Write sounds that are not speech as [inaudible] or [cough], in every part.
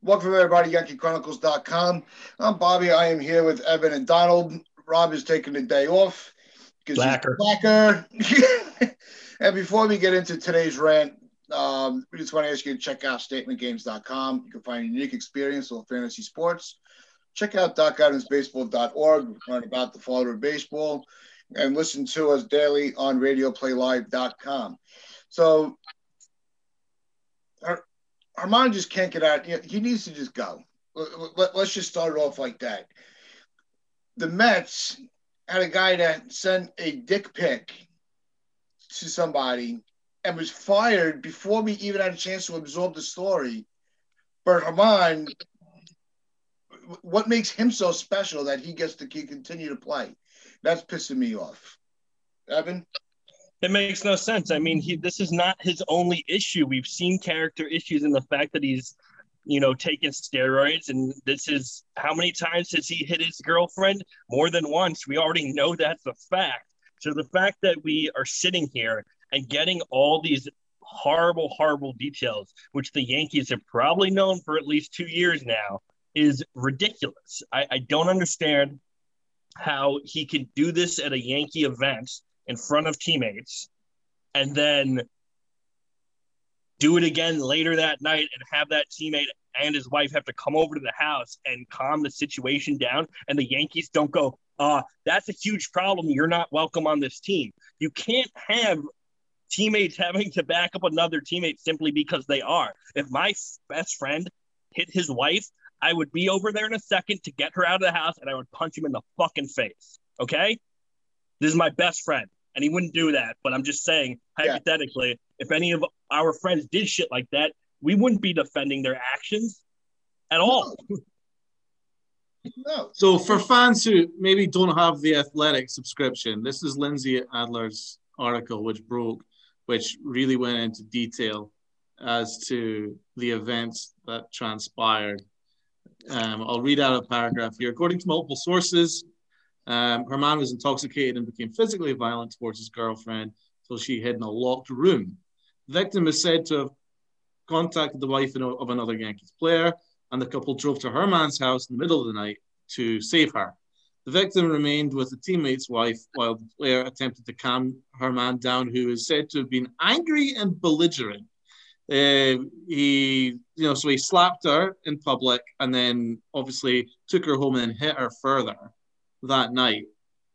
Welcome, everybody, YankeeChronicles.com. I'm Bobby. I am here with Evan and Donald. Rob is taking the day off because Blacker. blacker. [laughs] and before we get into today's rant, um, we just want to ask you to check out StatementGames.com. You can find a unique experience of fantasy sports. Check out DocGuidance.Baseball.org. Learn about the father of baseball and listen to us daily on RadioPlayLive.com. So, our, Germán just can't get out. He needs to just go. Let, us just start it off like that. The Mets had a guy that sent a dick pic to somebody and was fired before we even had a chance to absorb the story. But Germán, what makes him so special that he gets to continue to play? That's pissing me off. Evan? It makes no sense. I mean, he this is not his only issue. We've seen character issues in the fact that he's, you know, taking steroids, and this is how many times has he hit his girlfriend? More than once. We already know that's a fact. So the fact that we are sitting here and getting all these horrible, horrible details, which the Yankees have probably known for at least two years now, is ridiculous. I, I don't understand how he can do this at a Yankee event in front of teammates and then do it again later that night and have that teammate and his wife have to come over to the house and calm the situation down. And the Yankees don't go uh that's a huge problem. You're not welcome on this team. You can't have teammates having to back up another teammate simply because they are. If my best friend hit his wife I would be over there in a second to get her out of the house and I would punch him in the fucking face okay? This is my best friend and he wouldn't do that. But I'm just saying, hypothetically, yeah. if any of our friends did shit like that, we wouldn't be defending their actions at all. No. So for fans who maybe don't have the athletic subscription, this is Lindsey Adler's article which broke, which really went into detail as to the events that transpired. Um, I'll read out a paragraph here. According to multiple sources, um, Germán was intoxicated and became physically violent towards his girlfriend until she hid in a locked room. The victim is said to have contacted the wife of another Yankees player, and the couple drove to Germán's house in the middle of the night to save her. The victim remained with the teammate's wife while the player attempted to calm Germán down, who is said to have been angry and belligerent. Uh, he, you know, so he slapped her in public and then obviously took her home and hit her further that night.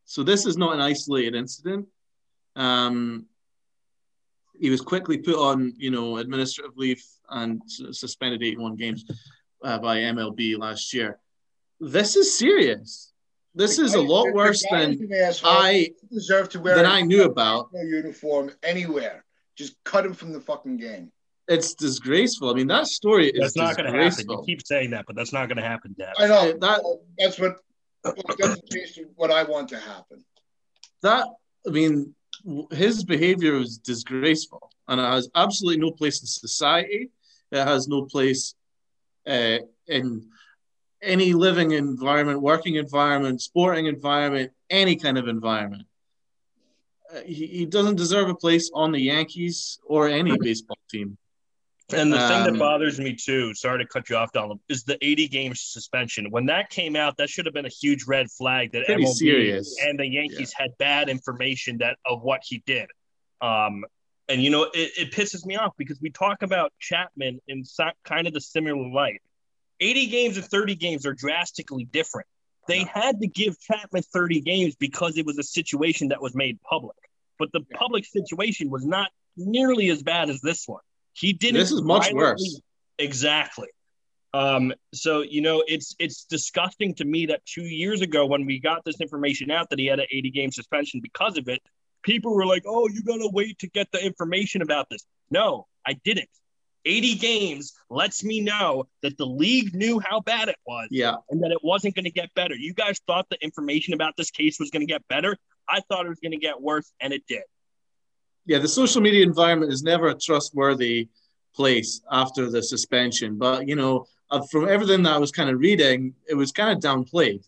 So this is not an isolated incident. Um, he was quickly put on, you know, administrative leave and suspended 81 games uh, by MLB last year. This is serious. This is a lot worse than I deserve to wear than I knew about. Uniform anywhere. Just cut him from the fucking game. It's disgraceful. I mean, that story is that's not going to happen. You keep saying that, but that's not going to happen, Dad. I know that. That's what doesn't change what I want to happen. That I mean, his behavior was disgraceful, and it has absolutely no place in society. It has no place uh, in any living environment, working environment, sporting environment, any kind of environment. Uh, he, he doesn't deserve a place on the Yankees or any baseball team. And the um, thing that um, bothers me too, sorry to cut you off, Donald, is the 80 game suspension. When that came out, that should have been a huge red flag that MLB serious. and the Yankees yeah. had bad information that of what he did. Um, and you know, it, it pisses me off because we talk about Chapman in kind of the similar light. 80 games and 30 games are drastically different. They had to give Chapman 30 games because it was a situation that was made public. But the public situation was not nearly as bad as this one. He didn't. This is much worse. Exactly. Um, so you know, it's it's disgusting to me that two years ago, when we got this information out that he had an 80 game suspension because of it, people were like, "Oh, you gotta wait to get the information about this." No, I didn't. 80 games lets me know that the league knew how bad it was, yeah, and that it wasn't going to get better. You guys thought the information about this case was going to get better. I thought it was going to get worse, and it did yeah, the social media environment is never a trustworthy place after the suspension. But you know, uh, from everything that I was kind of reading, it was kind of downplayed.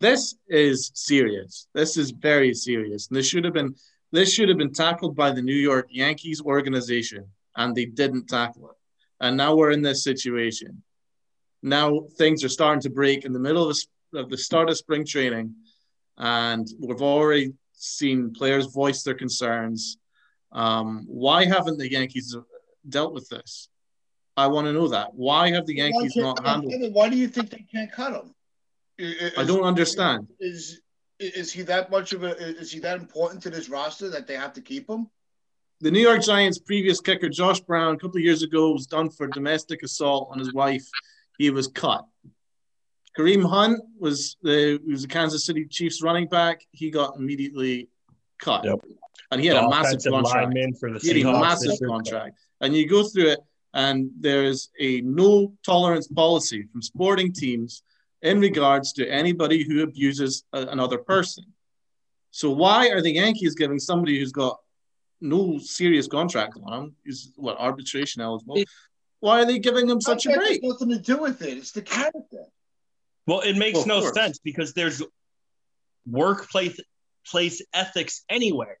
This is serious. This is very serious. And this should have been this should have been tackled by the New York Yankees organization, and they didn't tackle it. And now we're in this situation. now things are starting to break in the middle of, of the start of spring training, and we've already seen players voice their concerns. Um, why haven't the Yankees dealt with this? I want to know that. Why have the Yankees not handled? Why do you think they can't cut him? Is, I don't understand. Is is he that much of a is he that important to this roster that they have to keep him? The New York Giants' previous kicker, Josh Brown, a couple of years ago, was done for domestic assault on his wife. He was cut. Kareem Hunt was the was the Kansas City Chiefs running back. He got immediately cut, yep. And he had the a massive contract. For the he had a massive contract, and you go through it, and there's a no tolerance policy from sporting teams in regards to anybody who abuses a, another person. So why are the Yankees giving somebody who's got no serious contract on him, is what arbitration eligible? Why are they giving him such a break? nothing to do with it. It's the character. Well, it makes well, no course. sense because there's workplace place ethics anyway.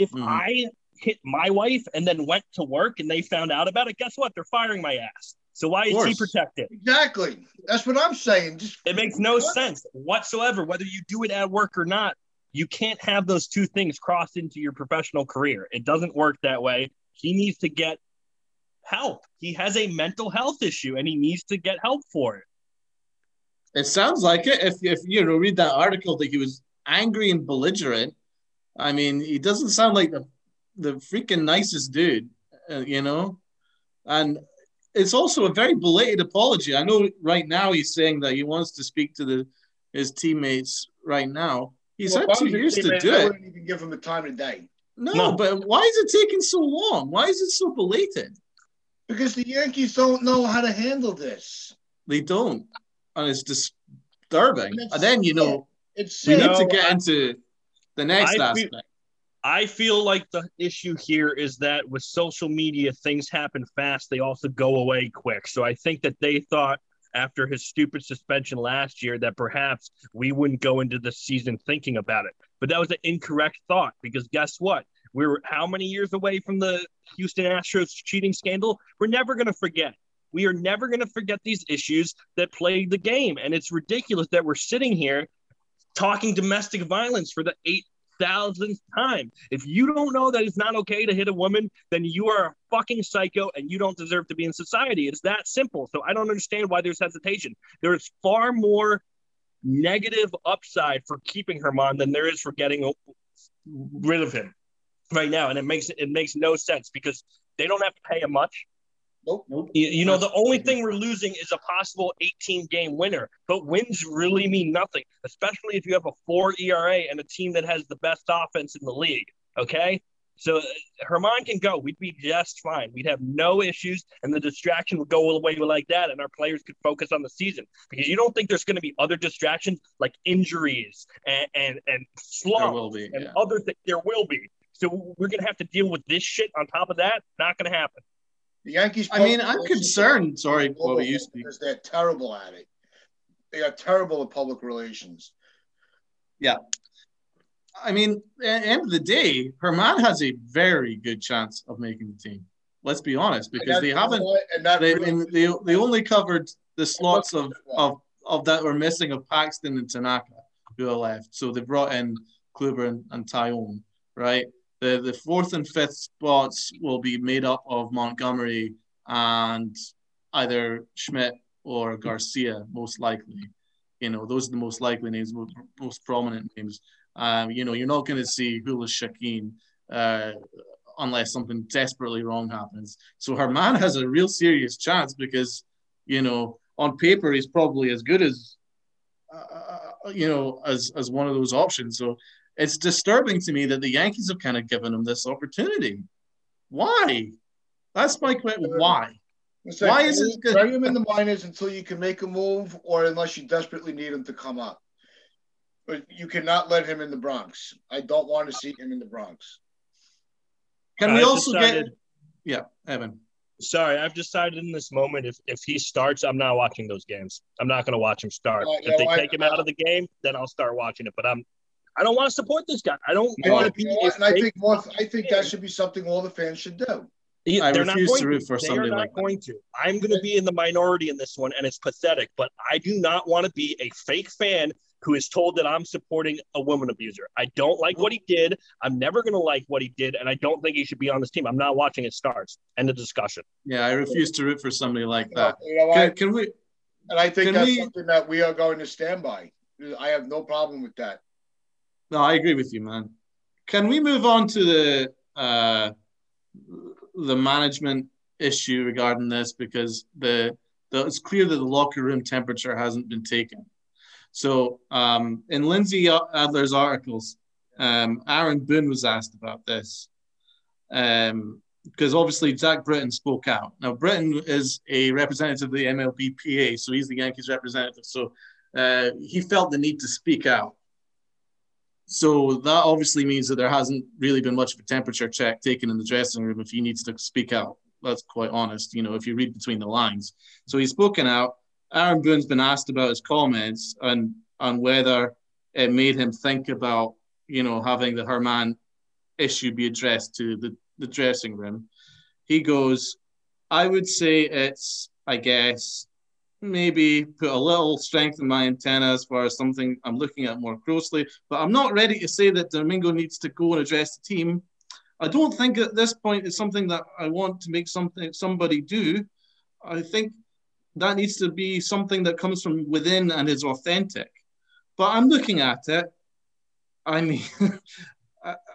If mm-hmm. I hit my wife and then went to work and they found out about it, guess what? They're firing my ass. So why is he protected? Exactly. That's what I'm saying. Just it makes no what? sense whatsoever, whether you do it at work or not. You can't have those two things cross into your professional career. It doesn't work that way. He needs to get help. He has a mental health issue and he needs to get help for it. It sounds like it. If, if you know, read that article that he was angry and belligerent. I mean, he doesn't sound like the the freaking nicest dude, uh, you know. And it's also a very belated apology. I know right now he's saying that he wants to speak to the his teammates right now. He's well, had two years to do I it. wouldn't even give him the time of day. No, no, but why is it taking so long? Why is it so belated? Because the Yankees don't know how to handle this. They don't, and it's disturbing. And, and then you know, it's we need to get into the next I aspect. Feel, I feel like the issue here is that with social media, things happen fast. They also go away quick. So I think that they thought after his stupid suspension last year that perhaps we wouldn't go into the season thinking about it. But that was an incorrect thought because guess what? We are how many years away from the Houston Astros cheating scandal? We're never going to forget. We are never going to forget these issues that plagued the game. And it's ridiculous that we're sitting here talking domestic violence for the eight thousandth time. If you don't know that it's not okay to hit a woman, then you are a fucking psycho and you don't deserve to be in society. It's that simple. So I don't understand why there's hesitation. There is far more negative upside for keeping Germán than there is for getting rid of him right now. And it makes it makes no sense because they don't have to pay him much. Nope. nope. You, you know, the only thing we're losing is a possible 18 game winner, but wins really mean nothing, especially if you have a four ERA and a team that has the best offense in the league. Okay. So Germán can go. We'd be just fine. We'd have no issues, and the distraction would go away like that, and our players could focus on the season. Because you don't think there's going to be other distractions like injuries and and, and slumps be, and yeah. other things. There will be. So we're going to have to deal with this shit on top of that. Not going to happen. The Yankees. I mean, I'm concerned. Sorry, Bobby, you speak. Because they're terrible at it. They are terrible at public relations. Yeah. I mean, at the end of the day, Germán has a very good chance of making the team. Let's be honest, because they haven't. They, really they, they only covered the slots of, of of that were missing of Paxton and Tanaka who are left. So they brought in Kluber and, and Taillon, right? The the fourth and fifth spots will be made up of Montgomery and either Schmidt or Garcia, most likely. You know, those are the most likely names, most, prominent names. Um, you know, you're not going to see Jhoulys Chacín uh, unless something desperately wrong happens. So Germán has a real serious chance because, you know, on paper he's probably as good as, uh, uh you know, as as one of those options. So it's disturbing to me that the Yankees have kind of given him this opportunity. Why? That's my question. Why? Like, Why is it good? Bring him in the minors until you can make a move, or unless you desperately need him to come up. But you cannot let him in the Bronx. I don't want to see him in the Bronx. Can we I've also decided, get? Yeah, Evan. Sorry, I've decided in this moment if if he starts, I'm not watching those games. I'm not going to watch him start. Uh, if they I, take him out of the game, then I'll start watching it. But I'm I don't want to support this guy. I don't want to be. and I think more, I think that should be something all the fans should do. I They're not refuse going to root for They somebody are not like that. going to. I'm going to be in the minority in this one, and it's pathetic. But I do not want to be a fake fan who is told that I'm supporting a woman abuser. I don't like what he did. I'm never going to like what he did, and I don't think he should be on this team. I'm not watching his stars. End of discussion. Yeah, I refuse to root for somebody like that. You know Can, what? can we? And I think that's we- something that we are going to stand by. I have no problem with that. No, I agree with you, man. Can we move on to the uh, the management issue regarding this because the, the it's clear that the locker room temperature hasn't been taken. So um, in Lindsey Adler's articles, um, Aaron Boone was asked about this um, because obviously Zach Britton spoke out. Now Britton is a representative of the MLBPA, so he's the Yankees representative. So uh, he felt the need to speak out. So that obviously means that there hasn't really been much of a temperature check taken in the dressing room if he needs to speak out. That's quite honest, you know, if you read between the lines. So he's spoken out. Aaron Boone's been asked about his comments and and whether it made him think about, you know, having the Germán issue be addressed to the, the dressing room. He goes, I would say it's, I guess, maybe put a little strength in my antenna as far as something I'm looking at more closely. But I'm not ready to say that Domingo needs to go and address the team. I don't think at this point it's something that I want to make something somebody do. I think that needs to be something that comes from within and is authentic. But I'm looking at it. I mean, [laughs]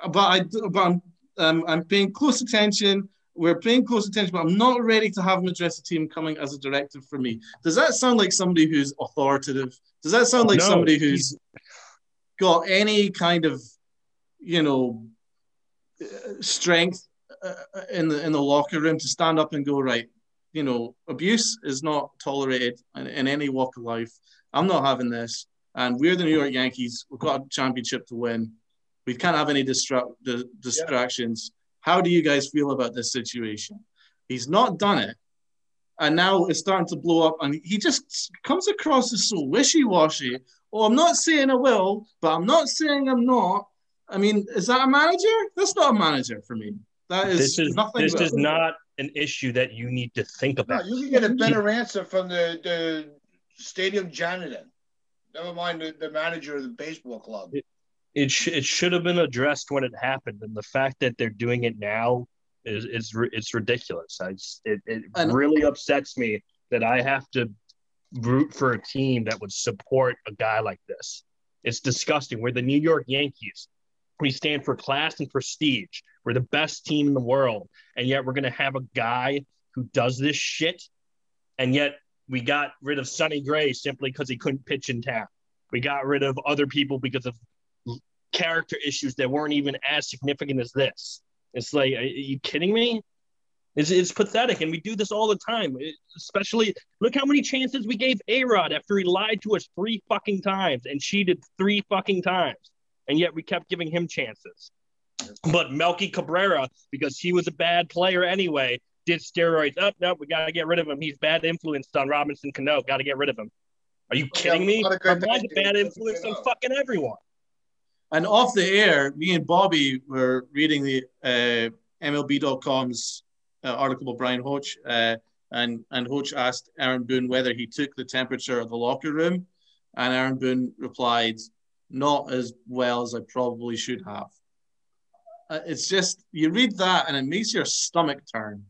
but I but I'm um, I'm paying close attention we're paying close attention, but I'm not ready to have him address the team coming as a directive for me. Does that sound like somebody who's authoritative? Does that sound like No, somebody who's got any kind of, you know, strength uh, in the in the locker room to stand up and go right? You know, abuse is not tolerated in, in any walk of life. I'm not having this, and we're the New York Yankees. We've got a championship to win. We can't have any distra- di- distractions. How do you guys feel about this situation? He's not done it. And now it's starting to blow up. And he just comes across as so wishy washy. Oh, I'm not saying I will, but I'm not saying I'm not. I mean, is that a manager? That's not a manager for me. That is, This is nothing. this but- is not an issue that you need to think No, about. you can get a better answer from the, the stadium janitor. Never mind the, the manager of the baseball club. it sh- it should have been addressed when it happened, and the fact that they're doing it now is is it's ridiculous. I just, it it really upsets me that I have to root for a team that would support a guy like this. It's disgusting. We're the New York Yankees. We stand for class and prestige. We're the best team in the world, and yet we're gonna have a guy who does this shit, and yet we got rid of Sonny Gray simply because he couldn't pitch in town. We got rid of other people because of character issues that weren't even as significant as this. It's like, are you kidding me? It's, it's pathetic, and we do this all the time. It- especially, look how many chances we gave A Rod after he lied to us three fucking times and cheated three fucking times, and yet we kept giving him chances. But Melky Cabrera, because he was a bad player anyway, did steroids. Up, no, we got to get rid of him. He's bad influence on Robinson Cano. Got to get rid of him. Are you kidding me? a lot of good Germán's a bad influence on fucking everyone. And off the air, me and Bobby were reading the uh, MLB.com's uh, article by Brian Hoch, uh, and and Hoch asked Aaron Boone whether he took the temperature of the locker room, and Aaron Boone replied, "Not as well as I probably should have." Uh, it's just you read that and it makes your stomach turn.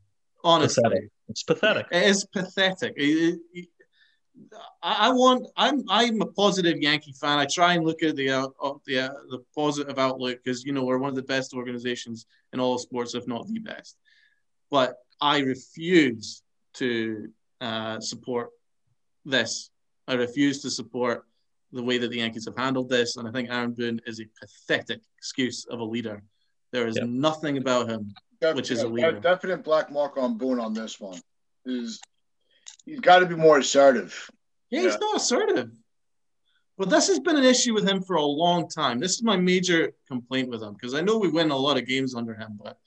Honestly, Pathetic. It's pathetic. it is pathetic. It- it- I I want. I'm. I'm a positive Yankee fan. I try and look at the uh, uh, the uh, the positive outlook because you know we're one of the best organizations in all of sports, if not the best. But I refuse to uh, support this. I refuse to support the way that the Yankees have handled this, and I think Aaron Boone is a pathetic excuse of a leader. There is Yep. nothing about him Def- Which is a leader. Definite black mark on Boone on this one. Is he's got to be more assertive. Yeah, he's Yeah. not assertive. But this has been an issue with him for a long time. This is my major complaint with him because I know we win a lot of games under him, but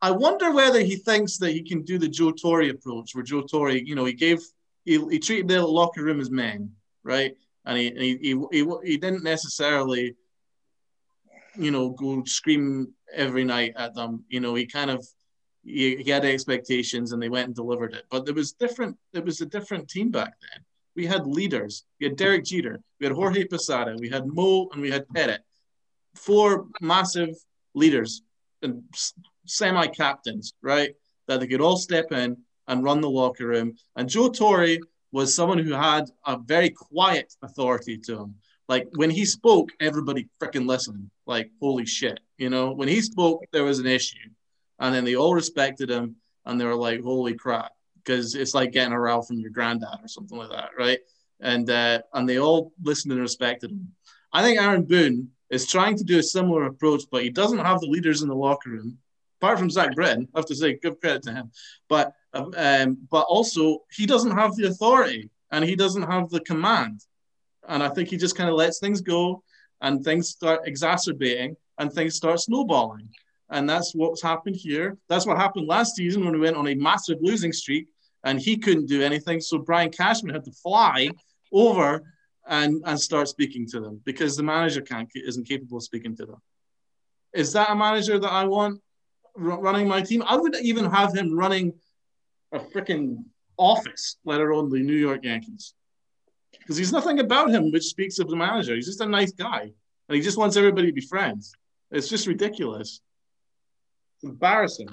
I wonder whether he thinks that he can do the Joe Torre approach, where Joe Torre, you know, he gave he, he treated the locker room as men, right? And he and he, he, he, he didn't necessarily, you know, go scream every night at them. You know, he kind of he, he had expectations and they went and delivered it. But there was different. It was a different team back then. We had leaders. We had Derek Jeter. We had Jorge Posada. We had Mo, and we had Pettitte. Four massive leaders and semi captains, right? That they could all step in and run the locker room. And Joe Torre was someone who had a very quiet authority to him. Like when he spoke, everybody freaking listened. Like, holy shit. You know, when he spoke, there was an issue and then they all respected him, and they were like, "Holy crap!" Because it's like getting a row from your granddad or something like that, right? And uh, and they all listened and respected him. I think Aaron Boone is trying to do a similar approach, but he doesn't have the leaders in the locker room, apart from Zach Britton. I have to say, give credit to him. But um, but also he doesn't have the authority and he doesn't have the command. And I think he just kind of lets things go and things start exacerbating and things start snowballing. And that's what's happened here. That's what happened last season when we went on a massive losing streak and he couldn't do anything. So Brian Cashman had to fly over and, and start speaking to them because the manager can't, isn't capable of speaking to them. Is that a manager that I want running my team? I would even have him running a freaking office, let alone the New York Yankees. Because there's nothing about him which speaks of the manager. He's just a nice guy. And he just wants everybody to be friends. It's just ridiculous embarrassing.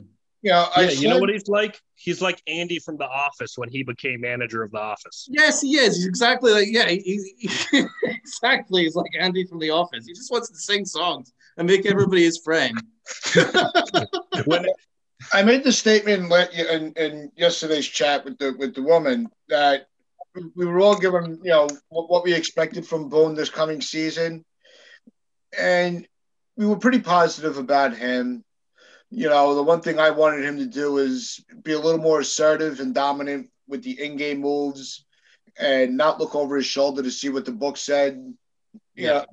Yeah, yeah you know what he's like? He's like Andy from The Office when he became manager of The Office. Yes, he is. He's exactly like yeah, he, he, [laughs] exactly. He's like Andy from The Office. He just wants to sing songs and make everybody his friend. [laughs] when I made the statement in, in yesterday's chat with the with the woman that we were all given you know what, what we expected from Boone this coming season, and we were pretty positive about him you know, the one thing I wanted him to do is be a little more assertive and dominant with the in-game moves and not look over his shoulder to see what the book said. Yeah.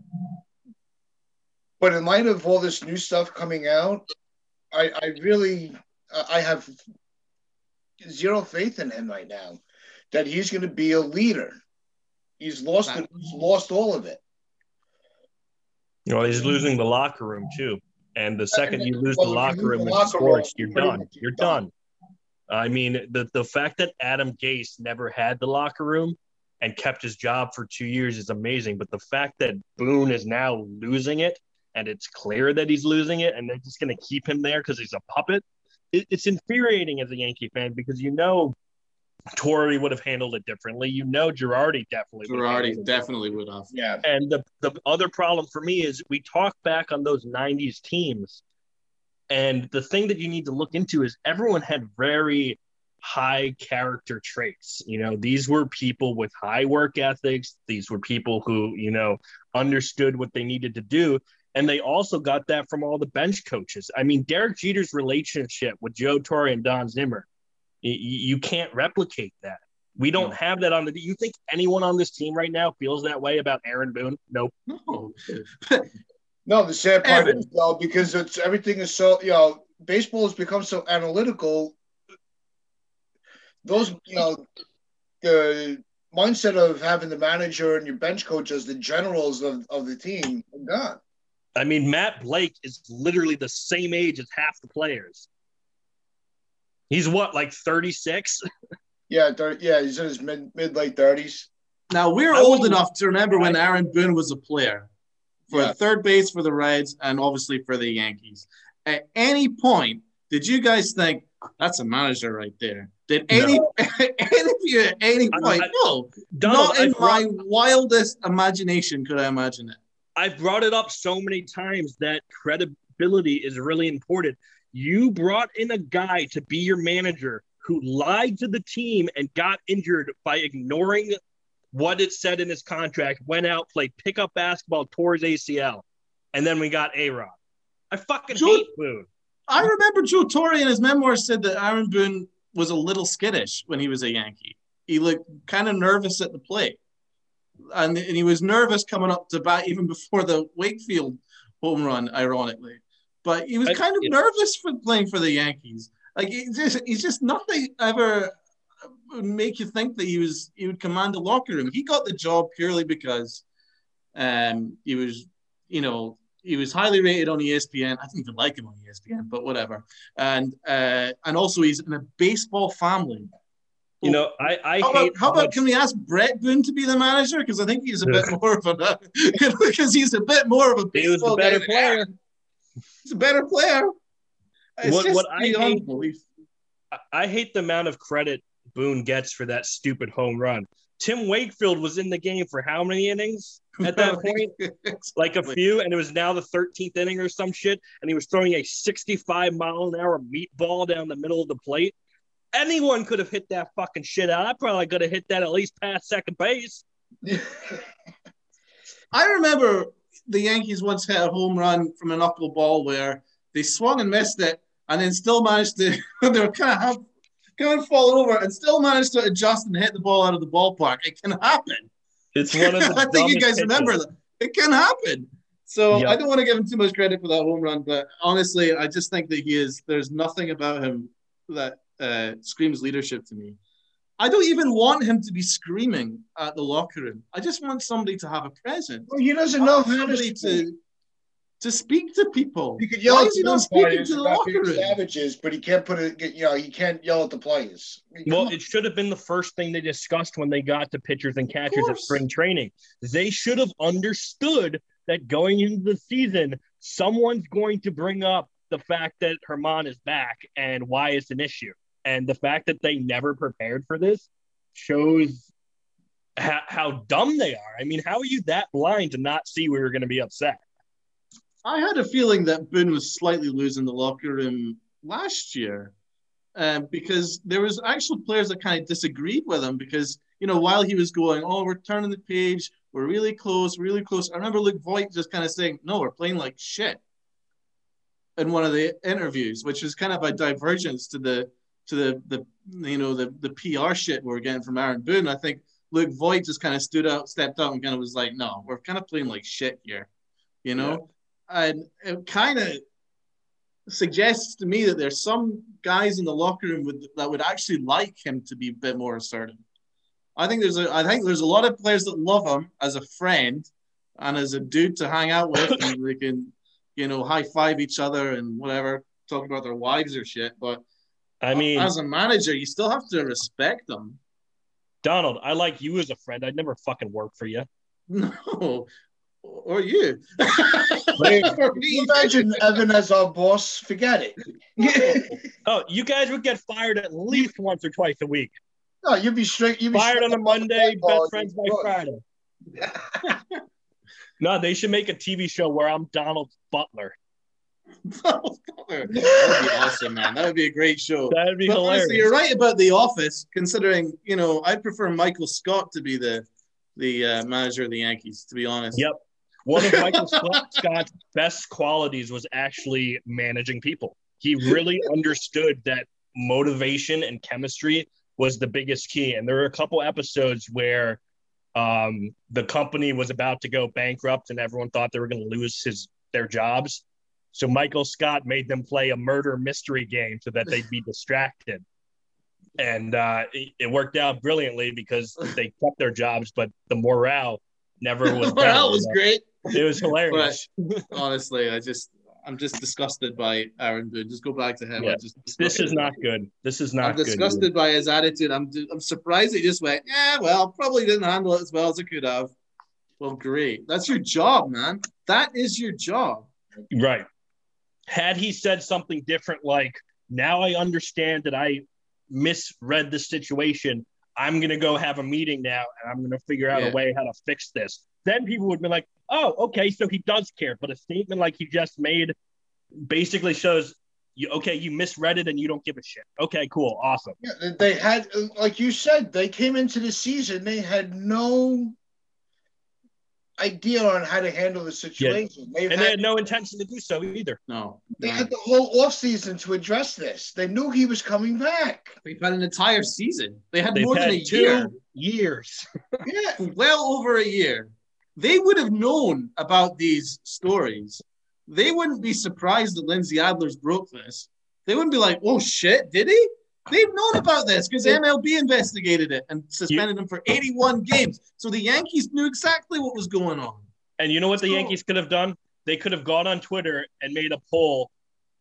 But in light of all this new stuff coming out, I, I really I have zero faith in him right now that he's going to be a leader. He's lost it, he's lost all of it. You know, he's losing the locker room too. And the second you lose the locker room in sports, you're done. You're done. I mean, the the fact that Adam Gase never had the locker room and kept his job for two years is amazing. But the fact that Boone is now losing it, and it's clear that he's losing it, and they're just going to keep him there because he's a puppet, it, it's infuriating as a Yankee fan because you know Torre would have handled it differently. You know, Girardi definitely. Girardi definitely would have. Yeah. And the the other problem for me is we talk back on those '90s teams, and the thing that you need to look into is everyone had very high character traits. You know, these were people with high work ethics. These were people who you know understood what they needed to do. And they also got that from all the bench coaches. I mean, Derek Jeter's relationship with Joe Torre and Don Zimmer you can't replicate that. We don't no. have that on the. Do you think anyone on this team right now feels that way about Aaron Boone? Nope. No. [laughs] no, the sad part Evan. is though because it's everything is so you know baseball has become so analytical. Those you know the mindset of having the manager and your bench coach as the generals of, of the team gone. I mean, Matt Blake is literally the same age as half the players. He's what, like 36? yeah, 30, yeah, he's in his mid mid late 30s. Now we're I old enough to remember when Aaron Boone was a player for yeah. third base for the Reds and obviously for the Yankees. At any point, did you guys think that's a manager right there? Did any no. [laughs] any of you at any point? I, I, no, Donald, not in brought, my wildest imagination could I imagine it. I've brought it up so many times that credibility is really important. You brought in a guy to be your manager who lied to the team and got injured by ignoring what it said in his contract, went out, played pickup basketball, tore his ACL, and then we got A Rod. I fucking Joe, hate Boone. I remember Joe Torre in his memoirs said that Aaron Boone was a little skittish when he was a Yankee. He looked kind of nervous at the plate. And, and he was nervous coming up to bat even before the Wakefield home run, ironically but he was kind of nervous for playing for the Yankees. Like he's just he's just nothing ever would make you think that he was he would command the locker room. He got the job purely because um he was you know he was highly rated on ESPN. I didn't even like him on ESPN, but whatever. And uh, and also he's in a baseball family. You know, I, I how hate about, how about can we ask Bret Boone to be the manager? Because I think he's a bit [laughs] more of a [laughs] because he's a bit more of a he was a better player. He's a better player. It's What- just what I hate- belief. I hate the amount of credit Boone gets for that stupid home run. Tim Wakefield was in the game for how many innings at that [laughs] point? Like a few, and it was now the 13th inning or some shit, and he was throwing a 65 mile an hour meatball down the middle of the plate. Anyone could have hit that fucking shit out. I probably could have hit that at least past second base. [laughs] I remember the Yankees once hit a home run from a knuckleball where they swung and missed it, and then still managed to. [laughs] they were kind of half, kind of falling over, and still managed to adjust and hit the ball out of the ballpark. It can happen. It's one of the [laughs] I think you guys remember that. It can happen. So Yep. I don't want to give him too much credit for that home run, but honestly, I just think that he is. There's nothing about him that uh, screams leadership to me. I don't even want him to be screaming at the locker room. I just want somebody to have a presence. Well, he doesn't know how to speak. to to speak to people. He could yell Why at is he the not speaking to the locker room? savages, but he can't put it. You know, he can't yell at the players. I mean, Well, it should have been the first thing they discussed when they got to pitchers and catchers at spring training. They should have understood that going into the season, someone's going to bring up the fact that Germán is back and why it's an issue. And the fact that they never prepared for this shows how, how dumb they are. I mean, how are you that blind to not see where we were going to be upset? I had a feeling that Boone was slightly losing the locker room last year um, because there was actual players that kind of disagreed with him because you know while he was going, oh, we're turning the page, we're really close, really close. I remember Luke Voit just kind of saying, no, we're playing like shit in one of the interviews, which is kind of a divergence to the to the the you know the the PR shit we're getting from Aaron Boone. I think Luke Voit just kind of stood out, stepped out, and kind of was like, no, we're kind of playing like shit here, you know and it kind of suggests to me that there's some guys in the locker room with, that would actually like him to be a bit more assertive. I think there's a I think there's a lot of players that love him as a friend and as a dude to hang out with, and they can, you know, high five each other and whatever, talk about their wives or shit. But I mean, as a manager, you still have to respect them. Donald, I like you as a friend. I'd never fucking work for you. [laughs] No, or you. [laughs] Wait, For Can me, you imagine Evan as our boss? Forget it. [laughs] Oh, you guys would get fired at least once or twice a week. no, you'd be straight. You'd be Fired straight on a Monday, the ball. best friends by Friday. No, they should make a TV show where I'm Donald Butler. [laughs] [laughs] that would be awesome, man. That would be a great show. That'd be But hilarious. honestly, you're right about The Office, considering you know I prefer Michael Scott to be the the uh, manager of the Yankees. To be honest, Yep. One of Michael [laughs] Scott's best qualities was actually managing people. He really understood that motivation and chemistry was the biggest key. And there were a couple episodes where um, the company was about to go bankrupt and everyone thought they were going to lose his their jobs. So Michael Scott made them play a murder mystery game so that they'd be [laughs] distracted. And uh, it, it worked out brilliantly because they kept their jobs, but the morale never [laughs] was. that was great. It was hilarious. [laughs] Honestly, I just I'm just disgusted by Aaron Boone. Just go back to him. Yeah. Just This is not good. This is not I'm good. disgusted by his attitude. I'm I'm surprised he just went, yeah, well, probably didn't handle it as well as it could have. Well, great. That's your job, man. That is your job. Right. Had he said something different, like, now I understand that I misread the situation. I'm going to go have a meeting now and I'm going to figure out Yeah. a way how to fix this. Then people would be like, oh, okay, so he does care. But a statement like he just made basically shows you, okay, you misread it and you don't give a shit. Okay, cool. Awesome. Yeah, they had, like you said, they came into the season. They had no idea on how to handle the situation. They, And had, they had no intention to do so either. No, they no. had the whole off season to address this. They knew he was coming back. They've had an entire season. They had They've more had than a two year, years. [laughs] Yeah, [laughs] well over a year. They would have known about these stories. They wouldn't be surprised that Lindsey Adler's broke this. They wouldn't be like, "Oh shit, did he?" They've known about this because MLB investigated it and suspended him for 81 games. So the Yankees knew exactly what was going on. And you know what the Yankees could have done? they could have gone on Twitter and made a poll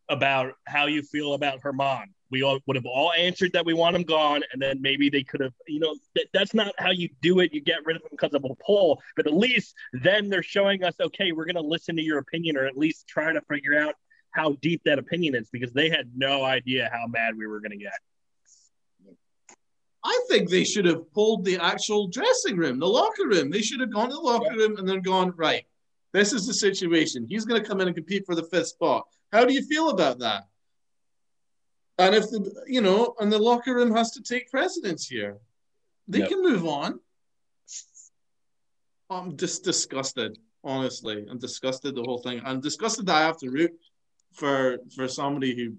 about how you feel about Germán. We all would have all answered that we want him gone, and then maybe they could have, you know, th- that's not how you do it. You get rid of him because of a poll, but at least then they're showing us, okay, we're going to listen to your opinion, or at least try to figure out how deep that opinion is, because they had no idea how mad we were going to get. I think they should have pulled the actual dressing room, the locker room. They should have gone to the locker room and then gone, right, this is the situation. He's going to come in and compete for the fifth spot. How do you feel about that? And if the, you know, and the locker room has to take precedence here, they yep. can move on. I'm just disgusted, honestly. I'm disgusted the whole thing. I'm disgusted that I have to root for for somebody who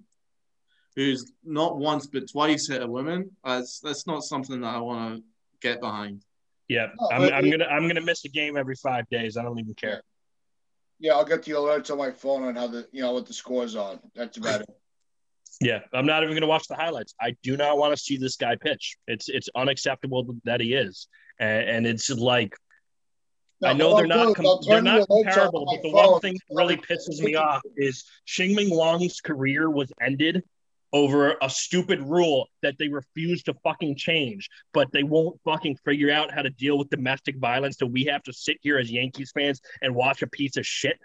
who's not once but twice hit a woman. That's that's not something that I want to get behind. Yeah, oh, I'm, I'm gonna I'm gonna miss a game every five days. I don't even care. Yeah, I'll get the alerts on my phone on how the you know what the scores on. That's about it. Yeah, I'm not even going to watch the highlights. I do not want to see this guy pitch. It's it's unacceptable that he is, and, and it's like no, I know they're not com- they're not comparable, but the phone. one thing that really pisses me off is Ming Wang's career was ended over a stupid rule that they refuse to fucking change, but they won't fucking figure out how to deal with domestic violence. So we have to sit here as Yankees fans and watch a piece of shit.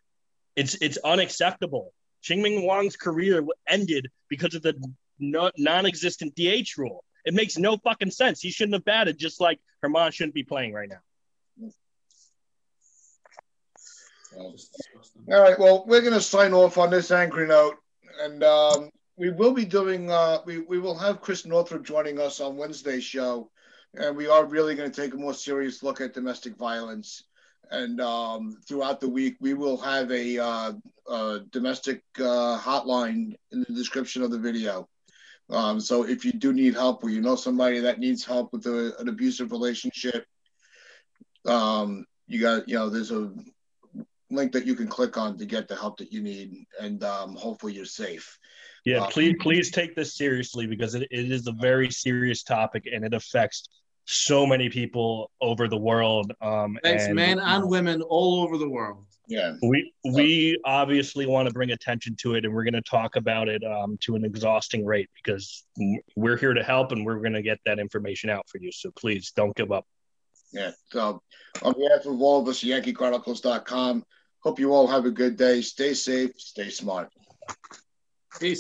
It's it's unacceptable. Chien-Ming Wang's career ended because of the no, non-existent DH rule. It makes no fucking sense. He shouldn't have batted, just like Germán shouldn't be playing right now. All right. Well, we're going to sign off on this angry note, and um, we will be doing uh, we, we will have Chris Northrup joining us on Wednesday's show, and we are really going to take a more serious look at domestic violence. And um, throughout the week, we will have a, uh, a domestic uh, hotline in the description of the video. Um, so if you do need help, or you know somebody that needs help with a, an abusive relationship, um, you got you know there's a link that you can click on to get the help that you need, and um, hopefully you're safe. Yeah, uh, please please take this seriously because it, it is a very serious topic and it affects so many people over the world. Um, Thanks, and, men and women all over the world. Yeah, we we obviously want to bring attention to it, and we're going to talk about it um, to an exhausting rate because we're here to help, and we're going to get that information out for you. So please don't give up. Yeah. So on behalf of all of us, YankeeChronicles.com, hope you all have a good day. Stay safe. Stay smart. Peace.